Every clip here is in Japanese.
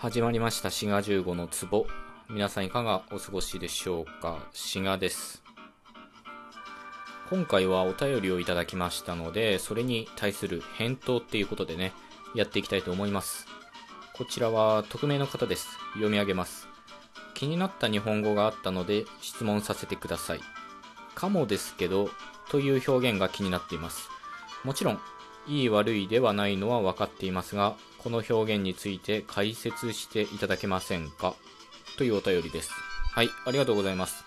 始まりました。滋賀15の壺。皆さんいかがお過ごしでしょうか？滋賀です。今回はお便りをいただきましたのでそれに対する返答っていうことでねやっていきたいと思います。こちらは匿名の方です。読み上げます。気になった日本語があったので質問させてください。かもですけどという表現が気になっています。もちろんいい悪いではないのは分かっていますがこの表現について解説していただけませんか？というお便りです。はい、ありがとうございます。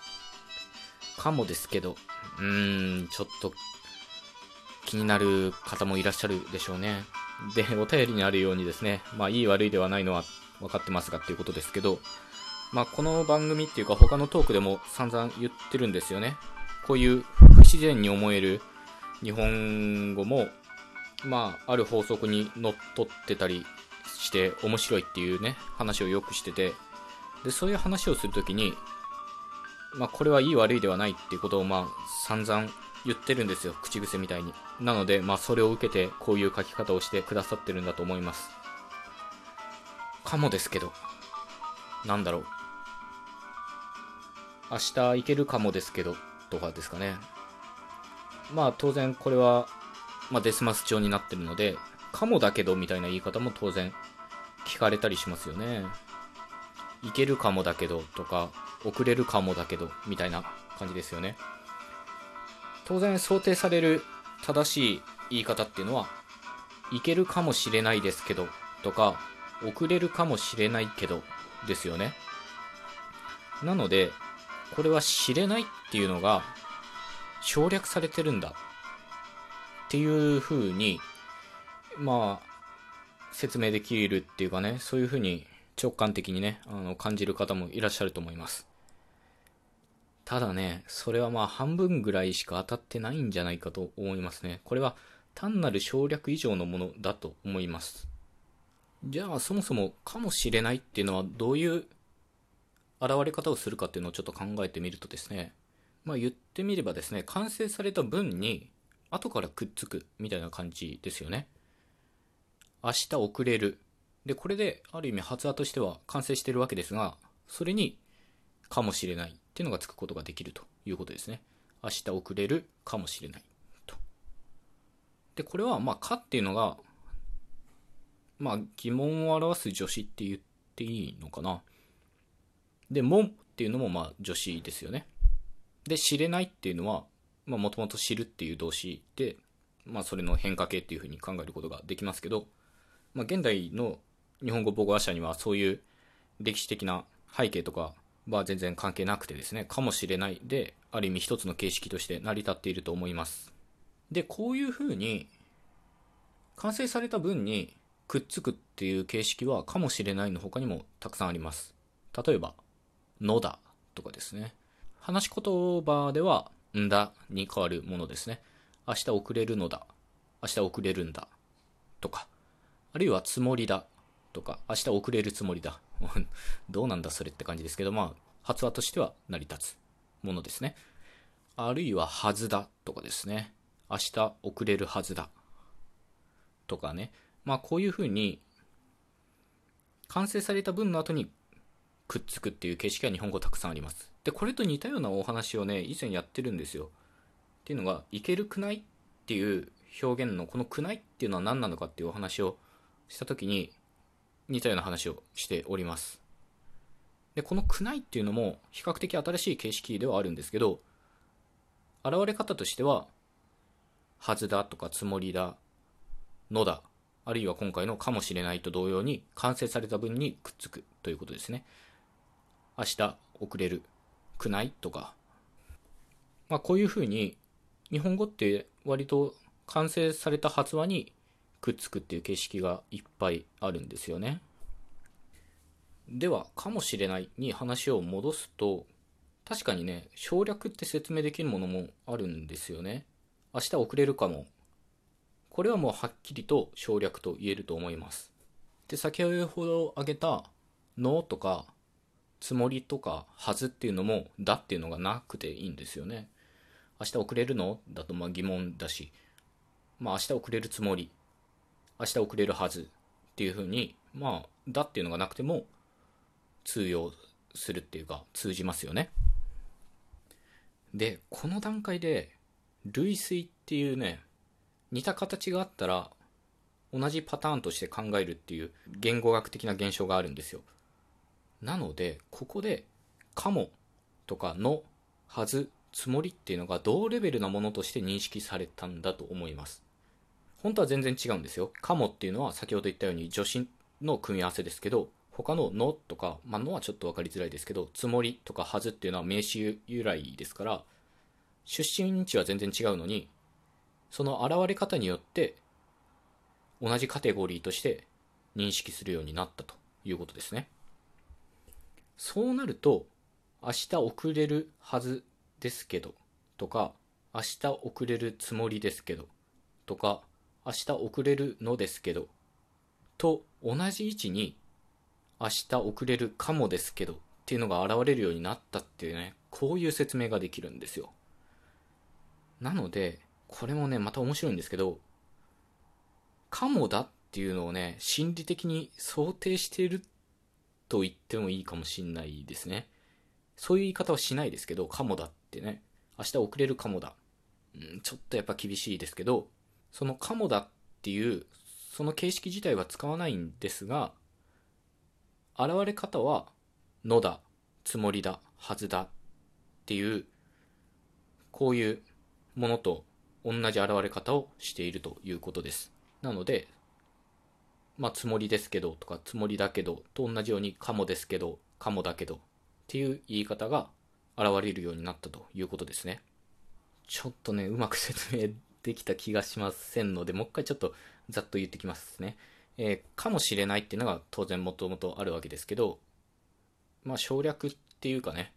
かもですけど、うーん、ちょっと気になる方もいらっしゃるでしょうね。で、お便りにあるようにですね、まあいい悪いではないのは分かってますがっていうことですけど、まあこの番組っていうか他のトークでも散々言ってるんですよね。こういう不自然に思える日本語もまあ、ある法則にのっとってたりして面白いっていうね、話をよくしてて、で、そういう話をするときに、まあ、これはいい悪いではないっていうことを、まあ、散々言ってるんですよ。口癖みたいに。なので、まあ、それを受けて、こういう書き方をしてくださってるんだと思います。かもですけど、なんだろう。明日行けるかもですけど、とかですかね。まあ、当然これはまあ、デスマス調になってるので、かもだけどみたいな言い方も当然聞かれたりしますよね。いけるかもだけどとか、遅れるかもだけどみたいな感じですよね。当然想定される正しい言い方っていうのは、いけるかもしれないですけどとか、遅れるかもしれないけどですよね。なので、これは知れないっていうのが省略されてるんだっていう風に、まあ、説明できるっていうかね、そういう風に直感的にね、あの感じる方もいらっしゃると思います。ただね、それはまあ半分ぐらいしか当たってないんじゃないかと思いますね。これは単なる省略以上のものだと思います。じゃあそもそもかもしれないっていうのはどういう現れ方をするかっていうのをちょっと考えてみるとですね、まあ言ってみればですね、完成された文に後からくっつくみたいな感じですよね。明日遅れる。で、これである意味発話としては完成してるわけですが、それにかもしれないっていうのがつくことができるということですね。明日遅れるかもしれないと。で、これはまあかっていうのが、まあ疑問を表す助詞って言っていいのかな。で、もっていうのもまあ助詞ですよね。で、知れないっていうのは、もともと知るっていう動詞で、まあ、それの変化形っていうふうに考えることができますけど、まあ、現代の日本語母語話者にはそういう歴史的な背景とかは全然関係なくてですね、かもしれないで、ある意味一つの形式として成り立っていると思います。で、こういうふうに、完成された文にくっつくっていう形式はかもしれないの他にもたくさんあります。例えば、のだとかですね。話し言葉では、んだに変わるものですね。明日遅れるのだ。明日遅れるんだ。とか。あるいはつもりだ。とか。明日遅れるつもりだ。どうなんだそれって感じですけど、まあ、発話としては成り立つものですね。あるいははずだとかですね。明日遅れるはずだ。とかね。まあこういうふうに、完成された文の後にくっつくっていう形式は日本語たくさんあります。で、これと似たようなお話をね、以前やってるんですよ。っていうのが、いけるくないっていう表現の、このくないっていうのは何なのかっていうお話をしたときに、似たような話をしております。で、このくないっていうのも、比較的新しい形式ではあるんですけど、現れ方としては、はずだとかつもりだ、のだ、あるいは今回のかもしれないと同様に完成された文にくっつくということですね。明日遅れる？くない？とか、まあ、こういうふうに日本語って割と完成された発話にくっつくっていう形式がいっぱいあるんですよね。では、かもしれないに話を戻すと、確かにね、省略って説明できるものもあるんですよね。明日遅れるかも。これはもうはっきりと省略と言えると思います。で、先ほど挙げた、のとか、つもりとかはずっていうのもだっていうのがなくていいんですよね。明日遅れるの？だとまあ疑問だし、まあ明日遅れるつもり、明日遅れるはずっていうふうに、まあ、だっていうのがなくても通用するっていうか、通じますよね。で、この段階で、類推っていうね、似た形があったら、同じパターンとして考えるっていう言語学的な現象があるんですよ。なので、ここで、かもとかの、はず、つもりっていうのが同レベルなものとして認識されたんだと思います。本当は全然違うんですよ。かもっていうのは先ほど言ったように助詞の組み合わせですけど、他ののとか、まあ、のはちょっと分かりづらいですけど、つもりとかはずっていうのは名詞由来ですから、出身地は全然違うのに、その現れ方によって同じカテゴリーとして認識するようになったということですね。そうなると、明日遅れるはずですけど、とか、明日遅れるつもりですけど、とか、明日遅れるのですけど、と同じ位置に、明日遅れるかもですけど、っていうのが現れるようになったっていうね、こういう説明ができるんですよ。なので、これもね、また面白いんですけど、かもだっていうのをね、心理的に想定しているっと言ってもいいかもしんないですね。そういう言い方はしないですけど、かもだってね、明日遅れるかもだ。うん、ちょっとやっぱ厳しいですけど、そのかもだっていう、その形式自体は使わないんですが、現れ方は、のだ、つもりだ、はずだっていう、こういうものと同じ現れ方をしているということです。なので、まあ、つもりですけどとか、つもりだけどと同じように、かもですけど、かもだけどっていう言い方が現れるようになったということですね。ちょっとね、うまく説明できた気がしませんので、もう一回ちょっとざっと言ってきますね。えー、かもしれないっていうのが当然もともとあるわけですけど、まあ省略っていうかね、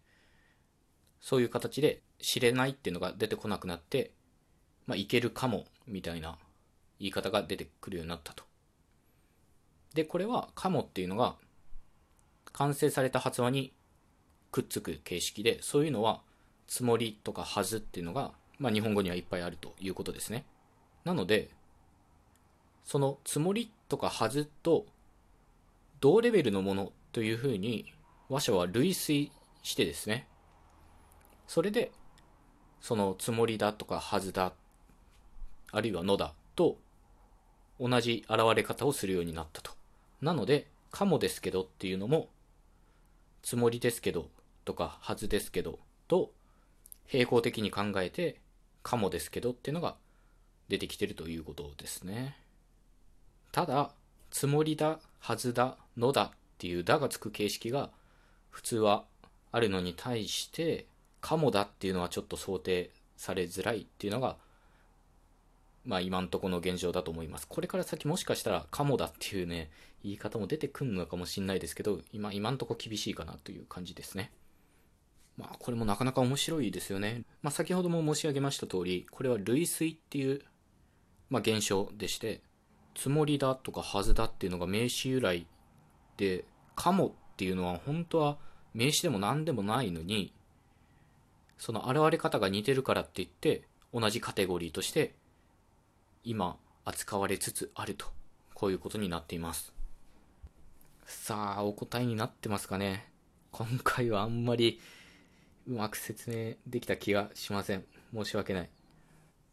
そういう形で知れないっていうのが出てこなくなって、まあいけるかもみたいな言い方が出てくるようになったと。で、これはかもっていうのが完成された発話にくっつく形式で、そういうのはつもりとかはずっていうのが、まあ、日本語にはいっぱいあるということですね。なので、そのつもりとかはずと同レベルのものというふうに話者は類推してですね、それで、そのつもりだとかはずだ、あるいはのだと同じ現れ方をするようになったと。なので、かもですけどっていうのも、つもりですけどとか、はずですけどと、並行的に考えて、かもですけどっていうのが出てきてるということですね。ただ、つもりだ、はずだ、のだっていうだがつく形式が普通はあるのに対して、かもだっていうのはちょっと想定されづらいっていうのがまあ今んとこの現状だと思います。これから先もしかしたらカモだっていうね、言い方も出てくるのかもしんないですけど、今、今んとこ厳しいかなという感じですね。まあこれもなかなか面白いですよね。まあ先ほども申し上げました通り、これは類推っていう、まあ現象でして、つもりだとかはずだっていうのが名詞由来で、かもっていうのは本当は名詞でも何でもないのに、その現れ方が似てるからって言って、同じカテゴリーとして今扱われつつあると、こういうことになっています。さあ、お答えになってますかね今回はあんまりうまく説明できた気がしません。申し訳ない。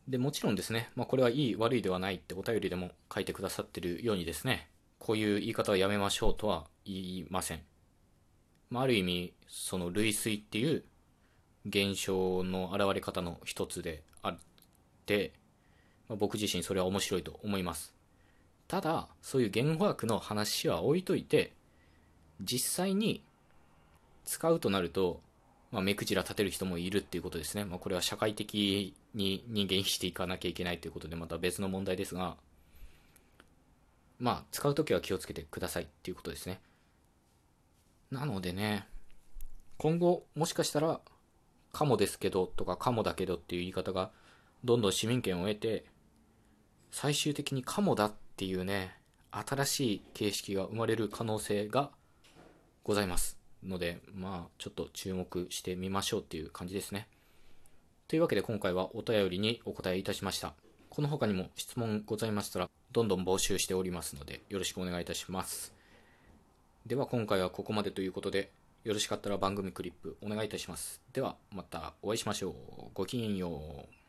で、もちろんですね、まあ、これはいい悪いではないってお便りでも書いてくださってるようにですね、こういう言い方はやめましょうとは言いません。まあ、ある意味、その類推っていう現象の現れ方の一つであって、まあ、僕自身それは面白いと思います。ただ、そういう言語学の話は置いといて、実際に使うとなると、まあ、目くじら立てる人もいるっていうことですね。まあ、これは社会的に人間生きていかなきゃいけないということで、また別の問題ですが、まあ、使うときは気をつけてくださいっていうことですね。なのでね、今後、もしかしたら、かもですけどとか、かもだけどっていう言い方が、どんどん市民権を得て、最終的にカモだっっていうね、新しい形式が生まれる可能性がございます。ので、まあ、ちょっと注目してみましょうっていう感じですね。というわけで今回はお便りにお答えいたしました。この他にも質問ございましたら、どんどん募集しておりますので、よろしくお願いいたします。では今回はここまでということで、よろしかったら番組クリップお願いいたします。ではまたお会いしましょう。ごきげんよう。